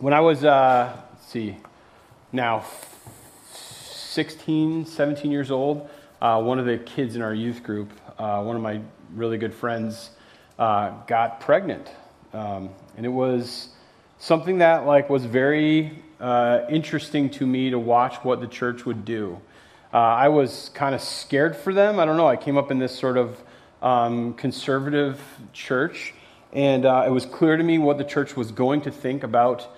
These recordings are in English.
when I was, uh, let's see, now 16, 17 years old, uh, one of the kids in our youth group, uh, one of my really good friends, uh, got pregnant. Um, and it was something that like was very uh, interesting to me to watch what the church would do. Uh, I was kind of scared for them. I don't know. I came up in this sort of um, conservative church, and it was clear to me what the church was going to think about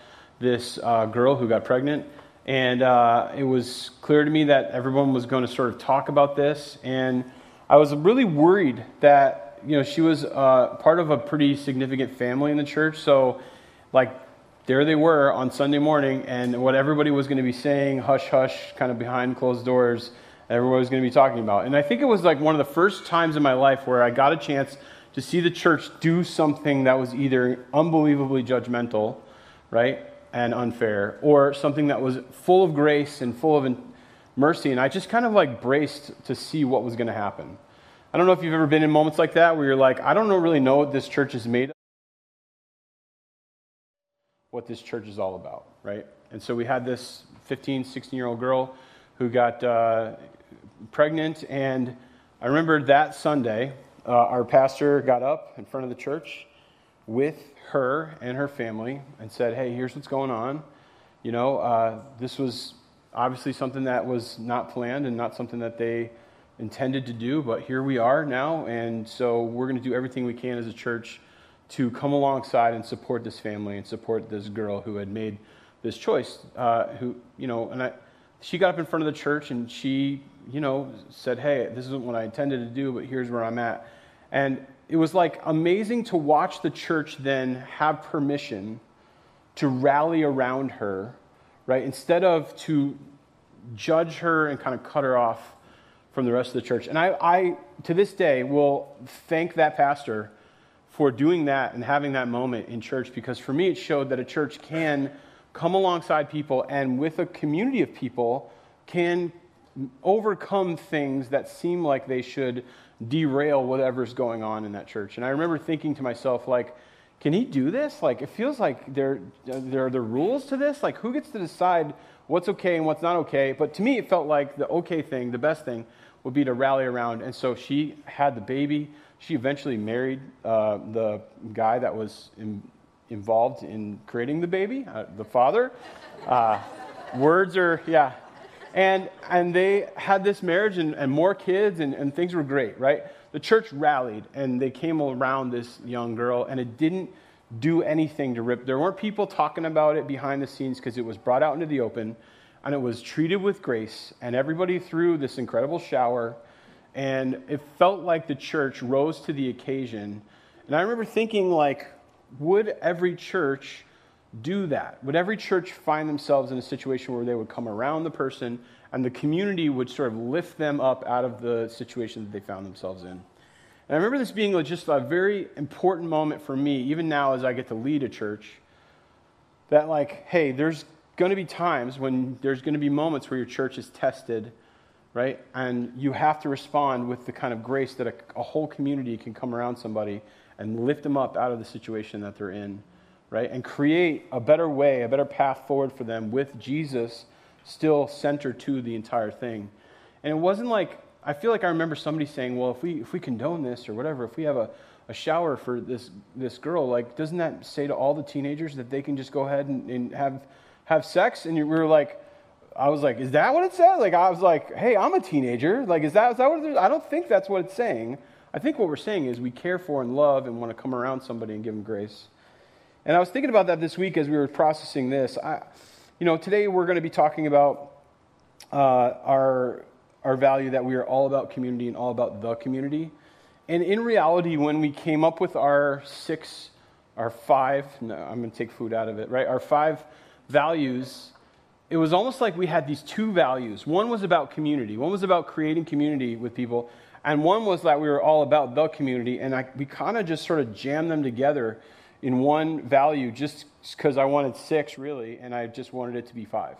this uh, girl who got pregnant. And uh, it was clear to me that everyone was going to sort of talk about this. And I was really worried that, you know, she was uh, part of a pretty significant family in the church. So, like, there they were on Sunday morning, and what everybody was going to be saying, hush, hush, kind of behind closed doors, everyone was going to be talking about. And I think it was like one of the first times in my life where I got a chance to see the church do something that was either unbelievably judgmental, right, and unfair, or something that was full of grace and full of mercy. And I just kind of like braced to see what was going to happen. I don't know if you've ever been in moments like that where you're like, I don't really know what this church is made of, what this church is all about, right? And so we had this 15, 16 year old girl who got uh, pregnant, and I remember that Sunday, uh, our pastor got up in front of the church with her and her family and said, Hey, here's what's going on. You know, uh, this was obviously something that was not planned and not something that they intended to do, but here we are now. And so we're going to do everything we can as a church to come alongside and support this family and support this girl who had made this choice. Uh, who, you know, and I, she got up in front of the church and she, you know, said, Hey, this isn't what I intended to do, but here's where I'm at. And it was like amazing to watch the church then have permission to rally around her, right? Instead of to judge her and kind of cut her off from the rest of the church. And I, I to this day, will thank that pastor for doing that and having that moment in church because for me, it showed that a church can come alongside people and with a community of people can overcome things that seem like they should derail whatever's going on in that church. And I remember thinking to myself, like, can he do this? Like, it feels like there, there are the rules to this. Like, who gets to decide what's okay and what's not okay? But to me, it felt like the okay thing, the best thing, would be to rally around. And so she had the baby. She eventually married uh, the guy that was in, involved in creating the baby, uh, the father. Uh, words are, yeah, and, and they had this marriage and, and more kids, and, and things were great, right? The church rallied and they came around this young girl, and it didn't do anything to rip. There weren't people talking about it behind the scenes because it was brought out into the open and it was treated with grace, and everybody threw this incredible shower, and it felt like the church rose to the occasion. And I remember thinking, like, would every church do that? Would every church find themselves in a situation where they would come around the person and the community would sort of lift them up out of the situation that they found themselves in? And I remember this being just a very important moment for me, even now as I get to lead a church, that, like, hey, there's going to be times when there's going to be moments where your church is tested, right? And you have to respond with the kind of grace that a, a whole community can come around somebody and lift them up out of the situation that they're in right? And create a better way, a better path forward for them with Jesus still center to the entire thing. And it wasn't like, I feel like I remember somebody saying, well, if we, if we condone this or whatever, if we have a, a shower for this, this girl, like, doesn't that say to all the teenagers that they can just go ahead and, and have, have sex? And we were like, I was like, is that what it says? Like, I was like, hey, I'm a teenager. Like, is that, is that what it is? I don't think that's what it's saying. I think what we're saying is we care for and love and want to come around somebody and give them grace. And I was thinking about that this week as we were processing this. I, you know, today we're going to be talking about uh, our, our value that we are all about community and all about the community. And in reality, when we came up with our six, our five, no, I'm going to take food out of it, right? Our five values, it was almost like we had these two values. One was about community, one was about creating community with people, and one was that we were all about the community. And I, we kind of just sort of jammed them together in one value just because I wanted six, really, and I just wanted it to be five.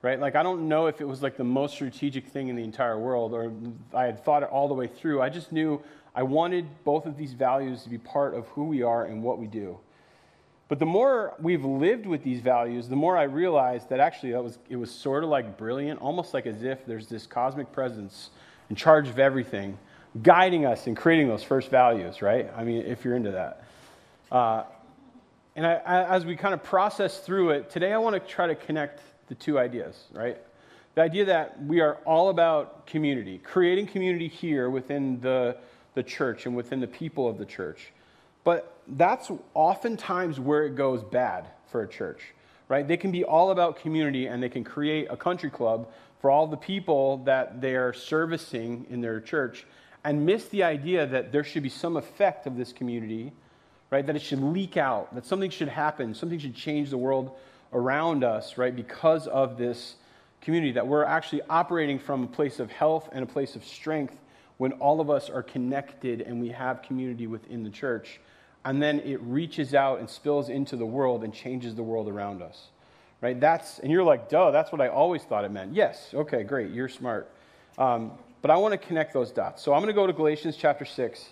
Right? Like, I don't know if it was like the most strategic thing in the entire world or I had thought it all the way through. I just knew I wanted both of these values to be part of who we are and what we do. But the more we've lived with these values, the more I realized that actually that was, it was sort of like brilliant, almost like as if there's this cosmic presence in charge of everything, guiding us and creating those first values, right? I mean, if you're into that. Uh, and I, I, as we kind of process through it, today I want to try to connect the two ideas, right? The idea that we are all about community, creating community here within the, the church and within the people of the church. But that's oftentimes where it goes bad for a church, right? They can be all about community and they can create a country club for all the people that they're servicing in their church and miss the idea that there should be some effect of this community, right? That it should leak out, that something should happen, something should change the world around us, right? Because of this community, that we're actually operating from a place of health and a place of strength when all of us are connected and we have community within the church and then it reaches out and spills into the world and changes the world around us. Right? That's, and you're like, duh, that's what I always thought it meant. Yes, okay, great, you're smart. Um, but I want to connect those dots. So I'm going to go to Galatians chapter 6,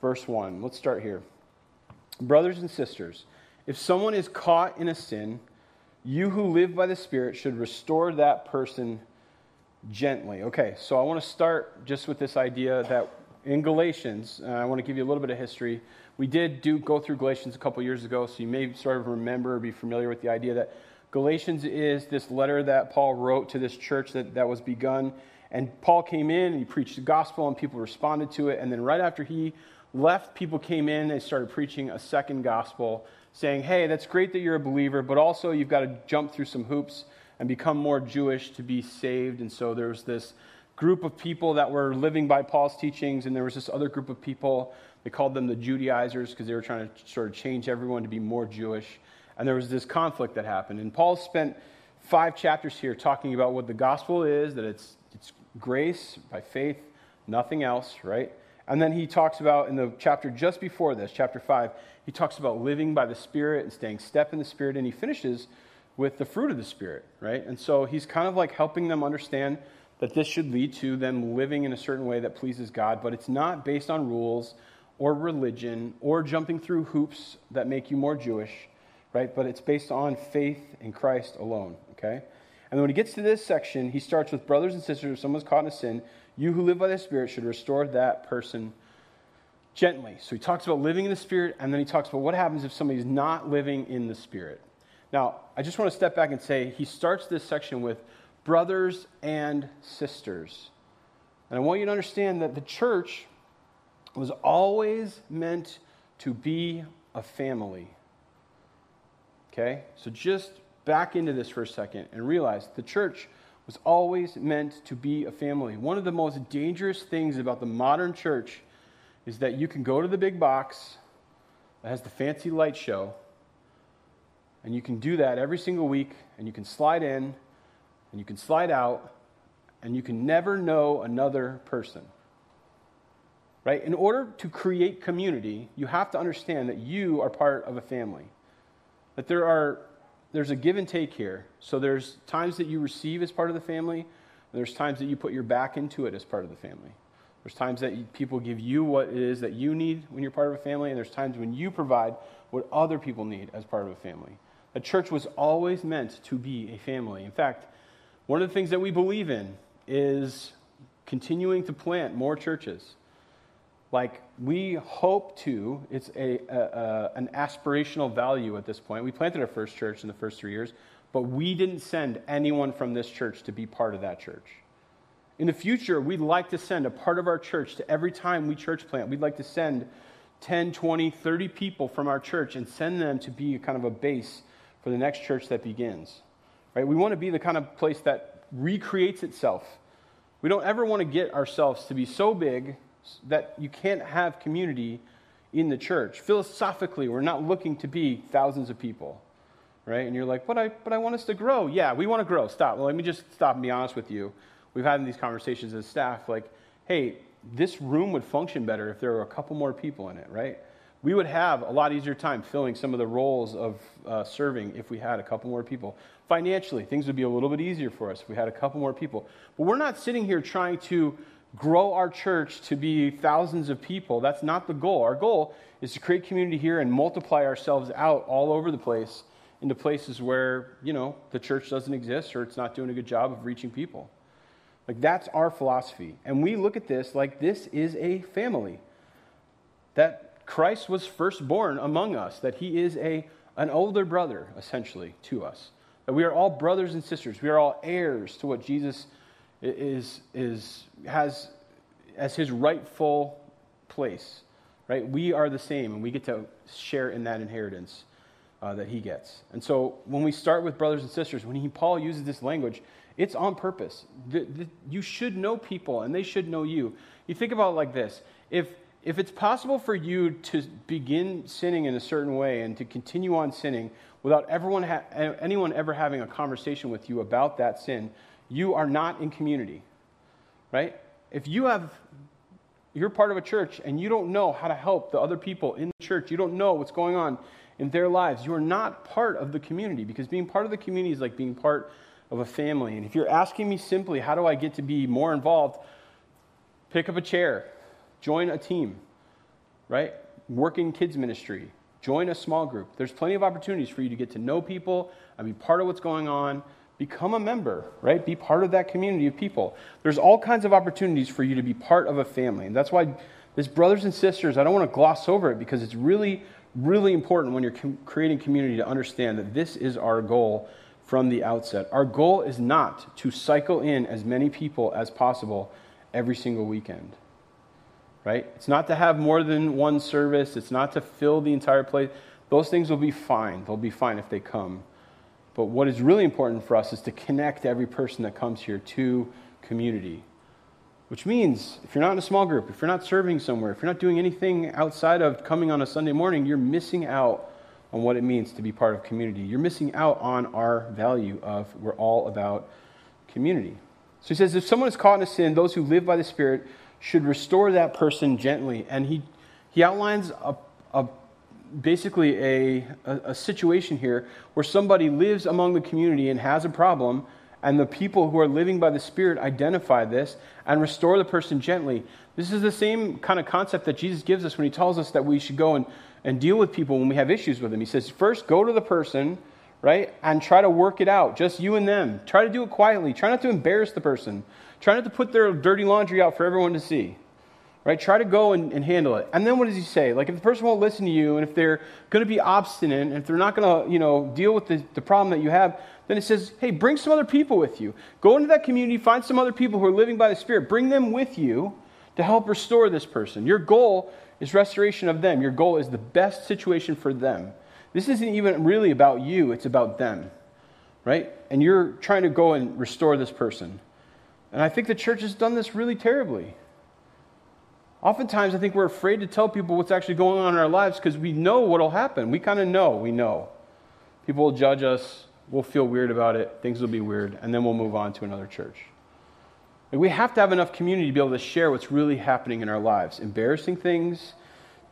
verse 1. Let's start here. Brothers and sisters, if someone is caught in a sin, you who live by the Spirit should restore that person gently. Okay, so I want to start just with this idea that in Galatians, uh, I want to give you a little bit of history. We did do go through Galatians a couple years ago, so you may sort of remember or be familiar with the idea that Galatians is this letter that Paul wrote to this church that, that was begun. And Paul came in and he preached the gospel, and people responded to it. And then right after he left, people came in and started preaching a second gospel, saying, Hey, that's great that you're a believer, but also you've got to jump through some hoops and become more Jewish to be saved. And so there was this group of people that were living by Paul's teachings, and there was this other group of people they called them the Judaizers because they were trying to sort of change everyone to be more Jewish. And there was this conflict that happened. And Paul spent five chapters here talking about what the gospel is that it's, it's grace by faith, nothing else, right? And then he talks about in the chapter just before this, chapter 5, he talks about living by the Spirit and staying step in the Spirit. And he finishes with the fruit of the Spirit, right? And so he's kind of like helping them understand that this should lead to them living in a certain way that pleases God, but it's not based on rules or religion or jumping through hoops that make you more Jewish, right? But it's based on faith in Christ alone, okay? And then when he gets to this section, he starts with brothers and sisters, if someone's caught in a sin, you who live by the Spirit should restore that person gently. So he talks about living in the Spirit, and then he talks about what happens if somebody's not living in the Spirit. Now, I just want to step back and say he starts this section with brothers and sisters. And I want you to understand that the church was always meant to be a family. Okay? So just back into this for a second and realize the church was always meant to be a family. One of the most dangerous things about the modern church is that you can go to the big box that has the fancy light show, and you can do that every single week, and you can slide in, and you can slide out, and you can never know another person. Right? In order to create community, you have to understand that you are part of a family. That there are there's a give and take here. So there's times that you receive as part of the family, there's times that you put your back into it as part of the family. There's times that people give you what it is that you need when you're part of a family, and there's times when you provide what other people need as part of a family. A church was always meant to be a family. In fact, one of the things that we believe in is continuing to plant more churches like we hope to it's a, a, a, an aspirational value at this point. We planted our first church in the first three years but we didn't send anyone from this church to be part of that church. In the future we'd like to send a part of our church to every time we church plant. We'd like to send 10 20 30 people from our church and send them to be kind of a base for the next church that begins right? We want to be the kind of place that recreates itself. We don't ever want to get ourselves to be so big that you can't have community in the church. Philosophically, we're not looking to be thousands of people, right? And you're like, but I, but I want us to grow. Yeah, we want to grow. Stop. Well, let me just stop and be honest with you. We've had these conversations as staff, like, hey, this room would function better if there were a couple more people in it, right? We would have a lot easier time filling some of the roles of uh, serving if we had a couple more people. Financially, things would be a little bit easier for us if we had a couple more people. But we're not sitting here trying to grow our church to be thousands of people. That's not the goal. Our goal is to create community here and multiply ourselves out all over the place into places where, you know, the church doesn't exist or it's not doing a good job of reaching people. Like that's our philosophy. And we look at this like this is a family. That Christ was firstborn among us, that he is a an older brother essentially to us. That we are all brothers and sisters. We are all heirs to what Jesus is is has as his rightful place. Right? We are the same and we get to share in that inheritance uh, that he gets. And so when we start with brothers and sisters, when he, Paul uses this language, it's on purpose. The, the, you should know people and they should know you. You think about it like this if, if it's possible for you to begin sinning in a certain way and to continue on sinning without everyone ha- anyone ever having a conversation with you about that sin, you are not in community. Right? If you have you're part of a church and you don't know how to help the other people in the church, you don't know what's going on in their lives. You are not part of the community because being part of the community is like being part of a family. And if you're asking me simply, how do I get to be more involved? Pick up a chair, join a team, right? Work in kids' ministry, join a small group. There's plenty of opportunities for you to get to know people and be part of what's going on. Become a member, right? Be part of that community of people. There's all kinds of opportunities for you to be part of a family. And that's why this brothers and sisters, I don't want to gloss over it because it's really really important when you're com- creating community to understand that this is our goal from the outset. Our goal is not to cycle in as many people as possible every single weekend. Right? It's not to have more than one service, it's not to fill the entire place. Those things will be fine. They'll be fine if they come. But what is really important for us is to connect every person that comes here to community. Which means if you're not in a small group, if you're not serving somewhere, if you're not doing anything outside of coming on a Sunday morning, you're missing out on what it means to be part of community. You're missing out on our value of we're all about community. So he says, if someone is caught in a sin, those who live by the Spirit should restore that person gently. And he, he outlines a, a basically a, a, a situation here where somebody lives among the community and has a problem and the people who are living by the Spirit identify this and restore the person gently. This is the same kind of concept that Jesus gives us when he tells us that we should go and, and deal with people when we have issues with them. He says, first, go to the person, right, and try to work it out, just you and them. Try to do it quietly. Try not to embarrass the person. Try not to put their dirty laundry out for everyone to see. Right? Try to go and, and handle it. And then what does he say? Like, if the person won't listen to you, and if they're going to be obstinate, and if they're not going to, you know, deal with the, the problem that you have, then it says, hey, bring some other people with you. Go into that community, find some other people who are living by the Spirit, bring them with you to help restore this person. Your goal is restoration of them. Your goal is the best situation for them. This isn't even really about you, it's about them, right? And you're trying to go and restore this person. And I think the church has done this really terribly. Oftentimes, I think we're afraid to tell people what's actually going on in our lives because we know what will happen. We kind of know, we know. People will judge us, we'll feel weird about it, things will be weird, and then we'll move on to another church. Like we have to have enough community to be able to share what's really happening in our lives embarrassing things,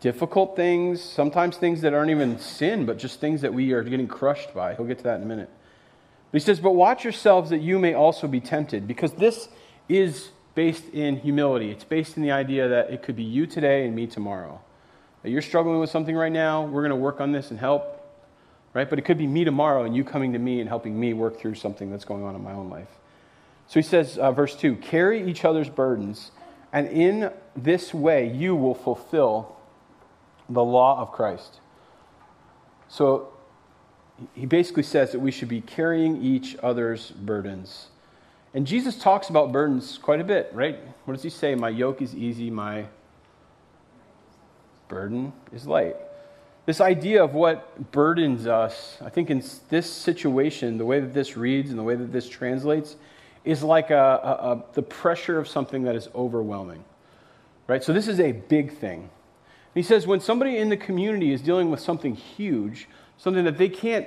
difficult things, sometimes things that aren't even sin, but just things that we are getting crushed by. He'll get to that in a minute. But he says, But watch yourselves that you may also be tempted, because this is based in humility. It's based in the idea that it could be you today and me tomorrow. That you're struggling with something right now, we're going to work on this and help right? But it could be me tomorrow and you coming to me and helping me work through something that's going on in my own life. So he says, uh, verse 2 carry each other's burdens, and in this way you will fulfill the law of Christ. So he basically says that we should be carrying each other's burdens. And Jesus talks about burdens quite a bit, right? What does he say? My yoke is easy, my burden is light. This idea of what burdens us, I think in this situation, the way that this reads and the way that this translates, is like a, a, a, the pressure of something that is overwhelming. Right? So this is a big thing. He says when somebody in the community is dealing with something huge, something that they can't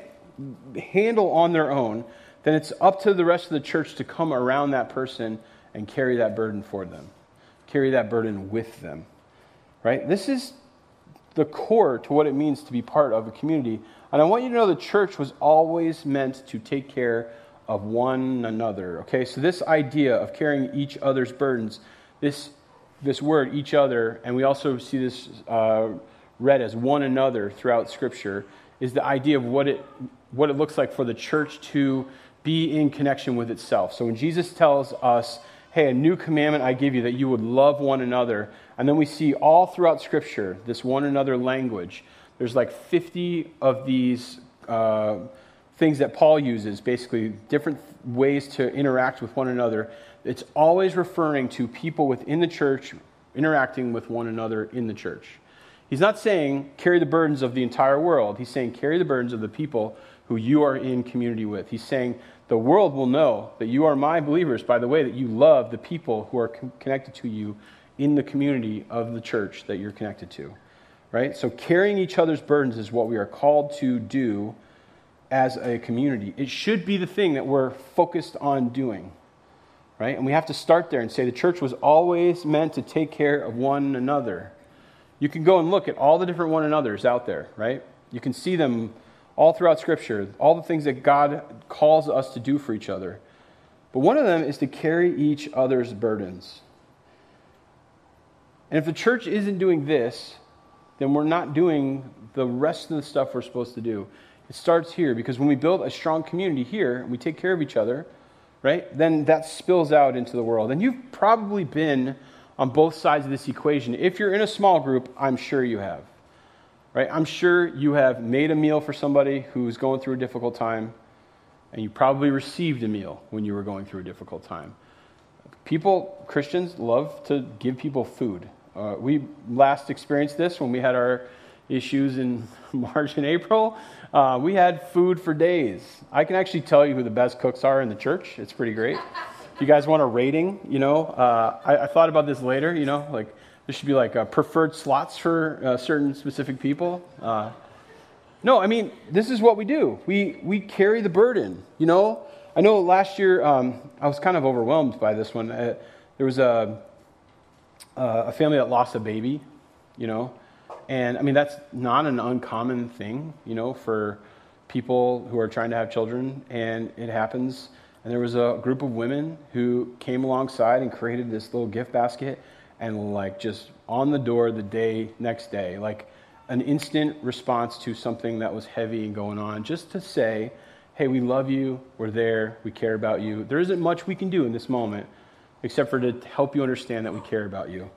handle on their own, then it's up to the rest of the church to come around that person and carry that burden for them, carry that burden with them. Right? This is the core to what it means to be part of a community. And I want you to know the church was always meant to take care of one another. Okay, so this idea of carrying each other's burdens, this, this word, each other, and we also see this uh, read as one another throughout Scripture, is the idea of what it, what it looks like for the church to be in connection with itself. So when Jesus tells us, hey, a new commandment I give you, that you would love one another, and then we see all throughout Scripture this one another language. There's like 50 of these uh, things that Paul uses, basically different ways to interact with one another. It's always referring to people within the church interacting with one another in the church. He's not saying carry the burdens of the entire world. He's saying carry the burdens of the people who you are in community with. He's saying the world will know that you are my believers by the way that you love the people who are connected to you in the community of the church that you're connected to. Right? So carrying each other's burdens is what we are called to do as a community. It should be the thing that we're focused on doing. Right? And we have to start there and say the church was always meant to take care of one another. You can go and look at all the different one another's out there, right? You can see them all throughout Scripture, all the things that God calls us to do for each other. But one of them is to carry each other's burdens. And if the church isn't doing this, then we're not doing the rest of the stuff we're supposed to do. It starts here because when we build a strong community here and we take care of each other, right, then that spills out into the world. And you've probably been on both sides of this equation. If you're in a small group, I'm sure you have. Right? I'm sure you have made a meal for somebody who's going through a difficult time, and you probably received a meal when you were going through a difficult time. People, Christians, love to give people food. Uh, we last experienced this when we had our issues in March and April. Uh, we had food for days. I can actually tell you who the best cooks are in the church. It's pretty great. You guys want a rating, you know, uh, I, I, thought about this later, you know, like there should be like uh, preferred slots for uh, certain specific people. Uh, no, I mean, this is what we do. We, we carry the burden, you know. I know last year um, I was kind of overwhelmed by this one. Uh, there was a, a family that lost a baby, you know, and I mean, that's not an uncommon thing, you know, for people who are trying to have children, and it happens. And there was a group of women who came alongside and created this little gift basket and, like, just on the door the day, next day, like an instant response to something that was heavy and going on, just to say, hey, we love you, we're there, we care about you. There isn't much we can do in this moment except for to help you understand that we care about you,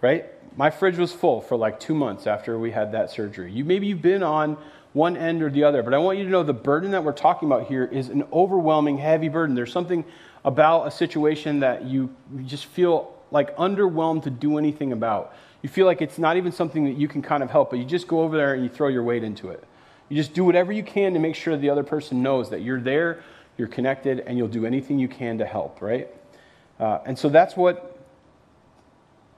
right? My fridge was full for like two months after we had that surgery. You maybe you've been on one end or the other. But I want you to know the burden that we're talking about here is an overwhelming, heavy burden. There's something about a situation that you, just feel like underwhelmed to do anything about. You feel like it's not even something that you can kind of help, but you just go over there and you throw your weight into it. You just do whatever you can to make sure the other person knows that you're there, you're connected, and you'll do anything you can to help, right? Uh, and so that's what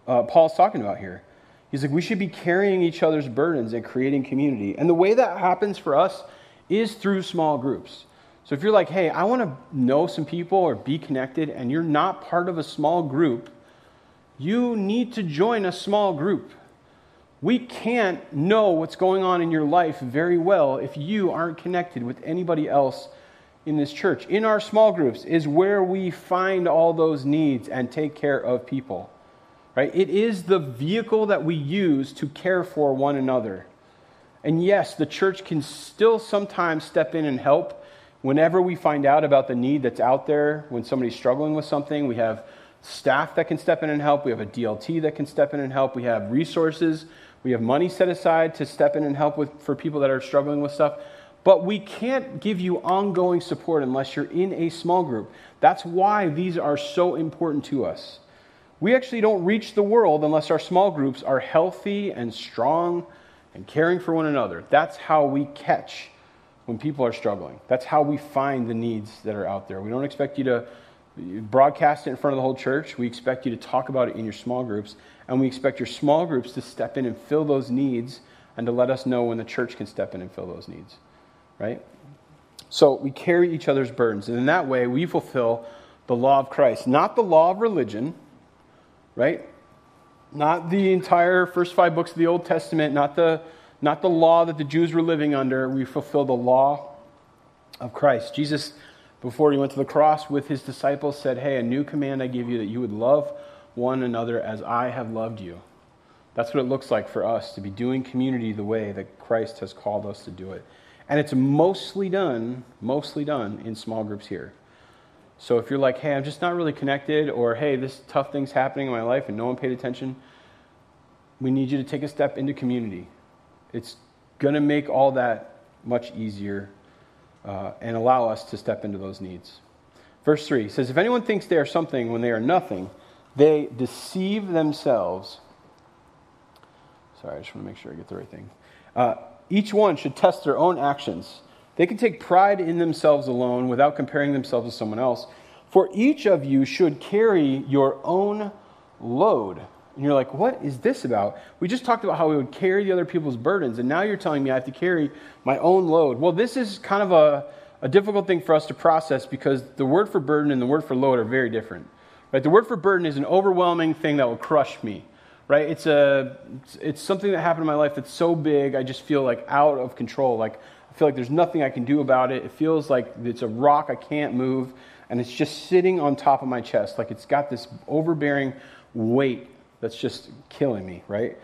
uh, Paul's talking about here. He's like, we should be carrying each other's burdens and creating community. And the way that happens for us is through small groups. So if you're like, hey, I want to know some people or be connected, and you're not part of a small group, you need to join a small group. We can't know what's going on in your life very well if you aren't connected with anybody else in this church. In our small groups is where we find all those needs and take care of people. Right? It is the vehicle that we use to care for one another. And yes, the church can still sometimes step in and help whenever we find out about the need that's out there, when somebody's struggling with something. We have staff that can step in and help. We have a DLT that can step in and help. We have resources. We have money set aside to step in and help with, for people that are struggling with stuff. But we can't give you ongoing support unless you're in a small group. That's why these are so important to us. We actually don't reach the world unless our small groups are healthy and strong and caring for one another. That's how we catch when people are struggling. That's how we find the needs that are out there. We don't expect you to broadcast it in front of the whole church. We expect you to talk about it in your small groups. And we expect your small groups to step in and fill those needs and to let us know when the church can step in and fill those needs. Right? So we carry each other's burdens. And in that way, we fulfill the law of Christ, not the law of religion right? Not the entire first five books of the Old Testament, not the, not the law that the Jews were living under. We fulfill the law of Christ. Jesus, before he went to the cross with his disciples, said, Hey, a new command I give you that you would love one another as I have loved you. That's what it looks like for us to be doing community the way that Christ has called us to do it. And it's mostly done, mostly done in small groups here. So if you're like, hey, I'm just not really connected, or hey, this tough thing's happening in my life and no one paid attention, we need you to take a step into community. It's going to make all that much easier uh, and allow us to step into those needs. Verse 3 says, If anyone thinks they are something when they are nothing, they deceive themselves. Sorry, I just want to make sure I get the right thing. Uh, each one should test their own actions. They can take pride in themselves alone without comparing themselves to someone else. For each of you should carry your own load. And you're like, what is this about? We just talked about how we would carry the other people's burdens, and now you're telling me I have to carry my own load. Well, this is kind of a, a difficult thing for us to process because the word for burden and the word for load are very different. Right? The word for burden is an overwhelming thing that will crush me. Right? It's, a, it's something that happened in my life that's so big, I just feel like out of control. Like, feel like there's nothing I can do about it. It feels like it's a rock I can't move, and it's just sitting on top of my chest. Like it's got this overbearing weight that's just killing me, right?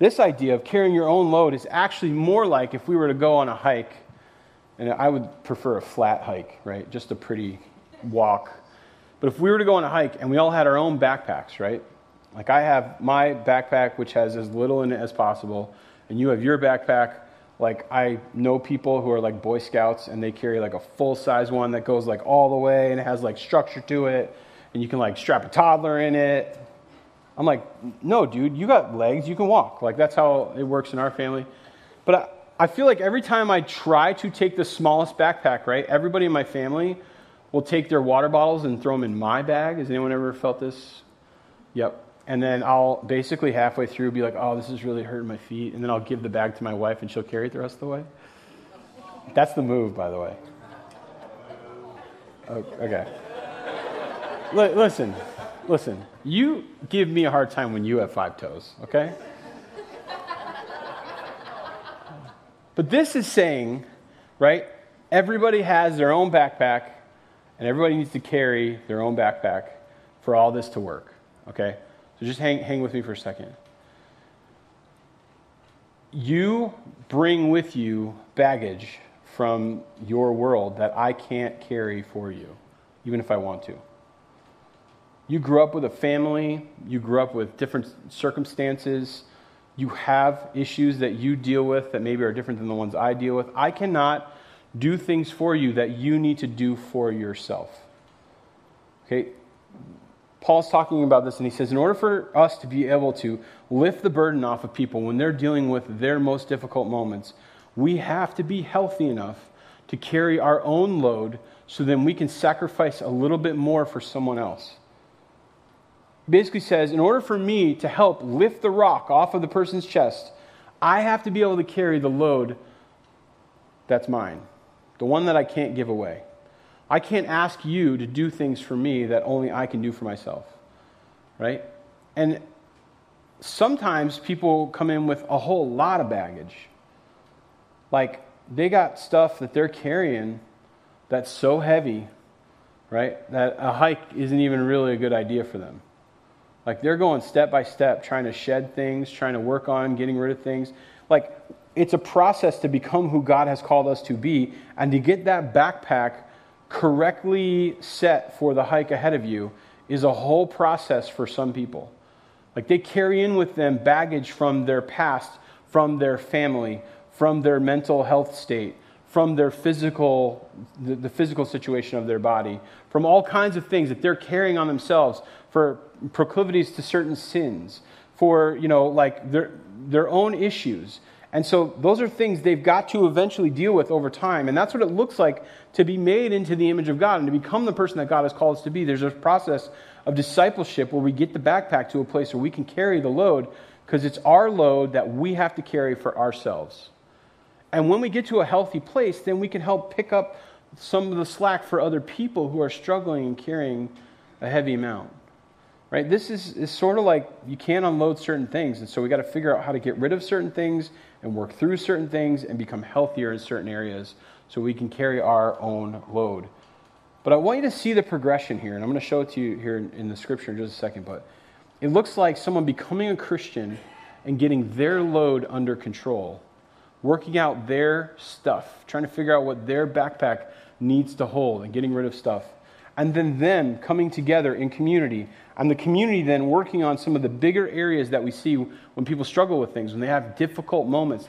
This idea of carrying your own load is actually more like if we were to go on a hike, and I would prefer a flat hike, right? Just a pretty walk. But if we were to go on a hike and we all had our own backpacks, right? Like I have my backpack, which has as little in it as possible, and you have your backpack. Like I know people who are like Boy Scouts and they carry like a full size one that goes like all the way and it has like structure to it, and you can like strap a toddler in it I'm like, no, dude, you got legs, you can walk. Like, that's how it works in our family. But I, I feel like every time I try to take the smallest backpack, right, everybody in my family will take their water bottles and throw them in my bag. Has anyone ever felt this? Yep. And then I'll basically halfway through be like, oh, this is really hurting my feet. And then I'll give the bag to my wife and she'll carry it the rest of the way. That's the move, by the way. Okay. L- listen, listen, you give me a hard time when you have five toes, okay? but this is saying, right? Everybody has their own backpack, and everybody needs to carry their own backpack for all this to work, okay? So just hang, hang with me for a second. You bring with you baggage from your world that I can't carry for you, even if I want to. You grew up with a family, you grew up with different circumstances, you have issues that you deal with that maybe are different than the ones I deal with. I cannot do things for you that you need to do for yourself. Okay? Paul's talking about this, and he says, in order for us to be able to lift the burden off of people when they're dealing with their most difficult moments, we have to be healthy enough to carry our own load so then we can sacrifice a little bit more for someone else basically says in order for me to help lift the rock off of the person's chest, I have to be able to carry the load that's mine, the one that I can't give away. I can't ask you to do things for me that only I can do for myself. Right? And sometimes people come in with a whole lot of baggage. Like they got stuff that they're carrying that's so heavy, right, that a hike isn't even really a good idea for them. Like they're going step by step, trying to shed things, trying to work on getting rid of things. Like it's a process to become who God has called us to be and to get that backpack correctly set for the hike ahead of you is a whole process for some people. Like they carry in with them baggage from their past, from their family, from their mental health state, from their physical the, the, physical situation of their body, from all kinds of things that they're carrying on themselves for proclivities to certain sins, for, you know, like their, their own issues. And so those are things they've got to eventually deal with over time. And that's what it looks like to be made into the image of God and to become the person that God has called us to be. There's a process of discipleship where we get the backpack to a place where we can carry the load because it's our load that we have to carry for ourselves. And when we get to a healthy place, then we can help pick up some of the slack for other people who are struggling and carrying a heavy amount. Right? This is, is sort of like you can't unload certain things. And so we got to figure out how to get rid of certain things and work through certain things and become healthier in certain areas so we can carry our own load. But I want you to see the progression here, and I'm going to show it to you here in, the scripture in just a second. But it looks like someone becoming a Christian and getting their load under control, working out their stuff, trying to figure out what their backpack needs to hold and getting rid of stuff. And then them coming together in community, and the community then working on some of the bigger areas that we see when people struggle with things, when they have difficult moments,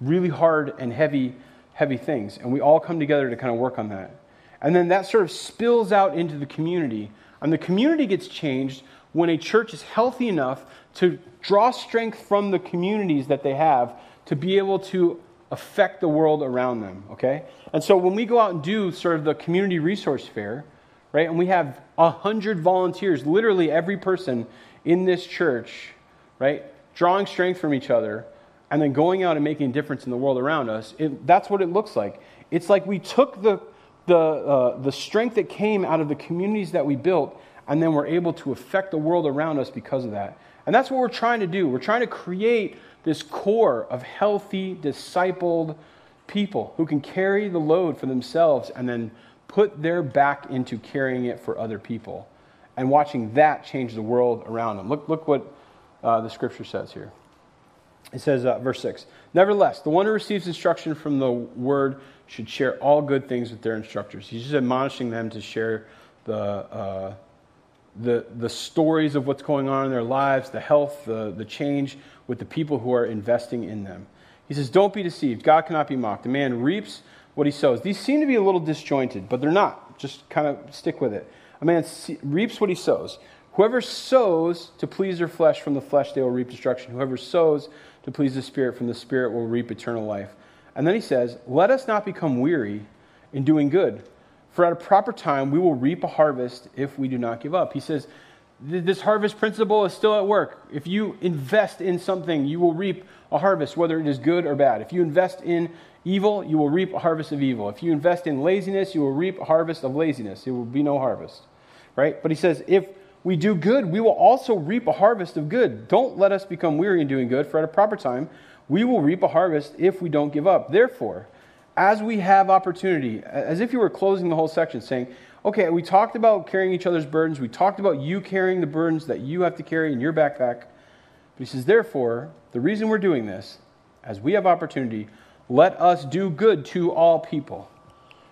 really hard and heavy, heavy things. And we all come together to kind of work on that. And then that sort of spills out into the community. And the community gets changed when a church is healthy enough to draw strength from the communities that they have to be able to affect the world around them, okay? And so when we go out and do sort of the community resource fair, right, and we have a hundred volunteers, literally every person in this church, right, drawing strength from each other, and then going out and making a difference in the world around us, it, that's what it looks like. It's like we took the, the, uh, the strength that came out of the communities that we built and then we're able to affect the world around us because of that. And that's what we're trying to do. We're trying to create this core of healthy, discipled people who can carry the load for themselves and then put their back into carrying it for other people and watching that change the world around them. Look, look what uh, the scripture says here. It says, uh, verse 6 Nevertheless, the one who receives instruction from the word should share all good things with their instructors. He's just admonishing them to share the, uh, the, the stories of what's going on in their lives, the health, the, the change with the people who are investing in them. He says, Don't be deceived. God cannot be mocked. A man reaps what he sows. These seem to be a little disjointed, but they're not. Just kind of stick with it. A man reaps what he sows. Whoever sows to please their flesh from the flesh, they will reap destruction. Whoever sows to please the Spirit from the Spirit will reap eternal life. And then he says, Let us not become weary in doing good. For at a proper time, we will reap a harvest if we do not give up. He says, this harvest principle is still at work. If you invest in something, you will reap a harvest, whether it is good or bad. If you invest in evil, you will reap a harvest of evil. If you invest in laziness, you will reap a harvest of laziness. There will be no harvest. Right? But he says, if we do good, we will also reap a harvest of good. Don't let us become weary in doing good, for at a proper time, we will reap a harvest if we don't give up. Therefore, as we have opportunity, as if you were closing the whole section, saying, okay, we talked about carrying each other's burdens. We talked about you carrying the burdens that you have to carry in your backpack. But he says, therefore, the reason we're doing this, as we have opportunity, let us do good to all people.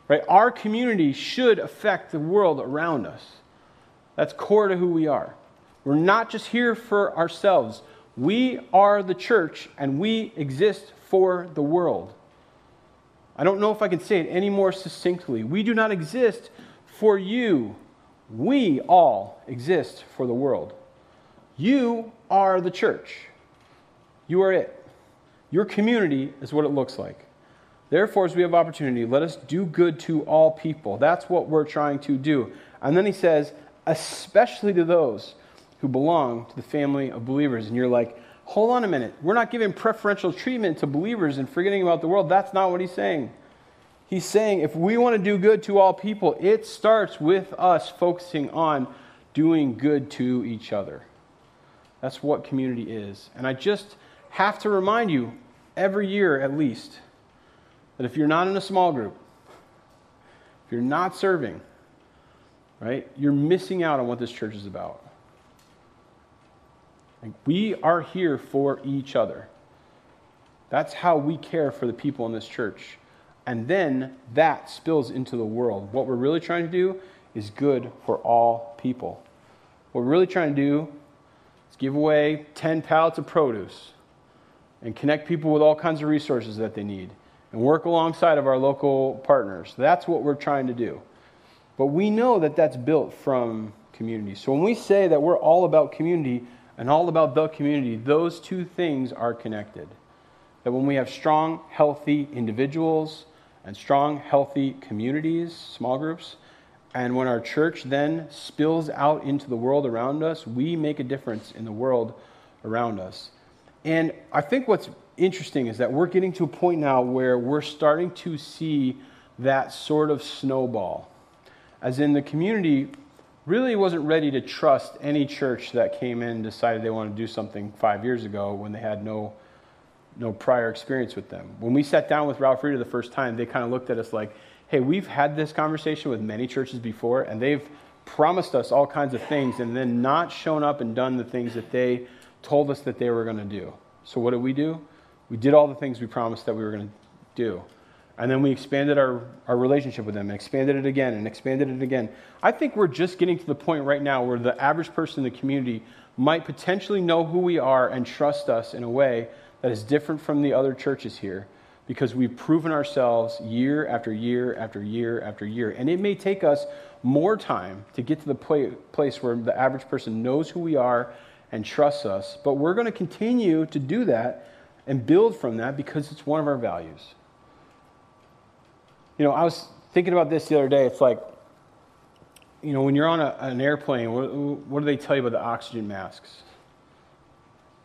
Right? Our community should affect the world around us. That's core to who we are. We're not just here for ourselves. We are the church and we exist for the world. I don't know if I can say it any more succinctly. We do not exist for you. We all exist for the world. You are the church. You are it. Your community is what it looks like. Therefore, as we have opportunity, let us do good to all people. That's what we're trying to do. And then he says, especially to those who belong to the family of believers. And you're like, hold on a minute. We're not giving preferential treatment to believers and forgetting about the world. That's not what he's saying. He's saying if we want to do good to all people, it starts with us focusing on doing good to each other. That's what community is. And I just have to remind you every year at least that if you're not in a small group, if you're not serving, right, you're missing out on what this church is about. Like, we are here for each other. That's how we care for the people in this church. And then that spills into the world. What we're really trying to do is good for all people. What we're really trying to do is give away 10 pallets of produce and connect people with all kinds of resources that they need and work alongside of our local partners. That's what we're trying to do. But we know that that's built from community. So when we say that we're all about community, and all about the community, those two things are connected. That when we have strong, healthy individuals and strong, healthy communities, small groups, and when our church then spills out into the world around us, we make a difference in the world around us. And I think what's interesting is that we're getting to a point now where we're starting to see that sort of snowball. As in, the community really wasn't ready to trust any church that came in and decided they wanted to do something five years ago when they had no, no prior experience with them. When we sat down with Ralph Reeder the first time, they kind of looked at us like, hey, we've had this conversation with many churches before, and they've promised us all kinds of things and then not shown up and done the things that they told us that they were going to do. So, what did we do? We did all the things we promised that we were going to do. And then we expanded our, our relationship with them and expanded it again and expanded it again. I think we're just getting to the point right now where the average person in the community might potentially know who we are and trust us in a way that is different from the other churches here because we've proven ourselves year after year after year after year. And it may take us more time to get to the place where the average person knows who we are and trusts us, but we're going to continue to do that and build from that because it's one of our values. You know, I was thinking about this the other day. It's like, you know, when you're on a, an airplane, what, what, do they tell you about the oxygen masks?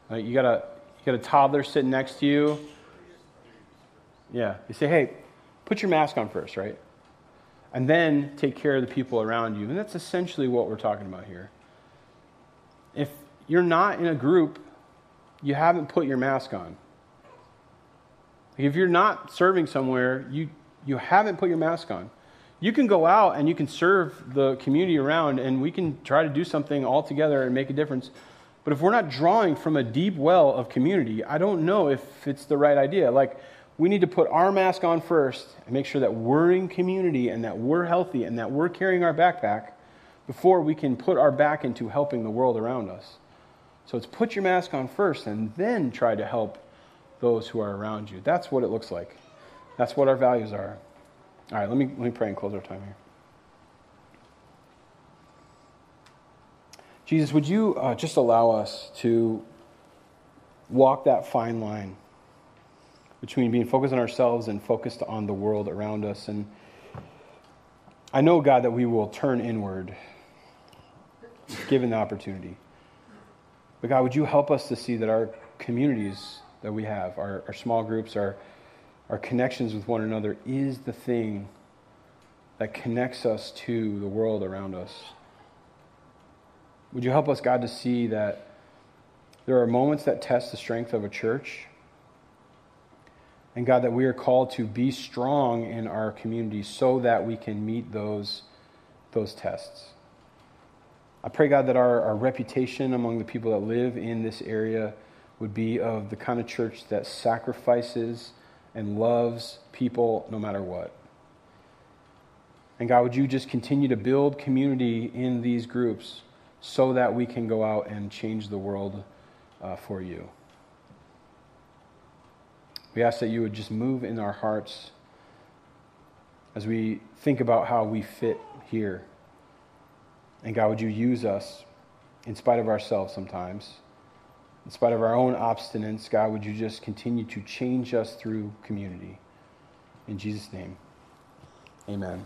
You got a you got a toddler sitting next to you. Yeah, you say, hey, put your mask on first, right? And then take care of the people around you. And that's essentially what we're talking about here. If you're not in a group, you haven't put your mask on. If you're not serving somewhere, you, you haven't put your mask on. You can go out and you can serve the community around, and we can try to do something all together and make a difference. But if we're not drawing from a deep well of community, I don't know if it's the right idea. Like, we need to put our mask on first and make sure that we're in community and that we're healthy and that we're carrying our backpack before we can put our back into helping the world around us. So it's put your mask on first and then try to help those who are around you. That's what it looks like. That's what our values are. All right, let me, let me pray and close our time here. Jesus, would you uh, just allow us to walk that fine line between being focused on ourselves and focused on the world around us? And I know, God, that we will turn inward given the opportunity. But God, would you help us to see that our communities that we have, our, our small groups, our, our connections with one another, is the thing that connects us to the world around us. Would you help us, God, to see that there are moments that test the strength of a church? And God, that we are called to be strong in our community so that we can meet those, those tests. I pray, God, that our, our reputation among the people that live in this area would be of the kind of church that sacrifices and loves people no matter what. And God, would you just continue to build community in these groups so that we can go out and change the world uh, for you? We ask that you would just move in our hearts as we think about how we fit here. And God, would you use us in spite of ourselves sometimes? In spite of our own obstinance, God, would you just continue to change us through community? In Jesus' name, amen.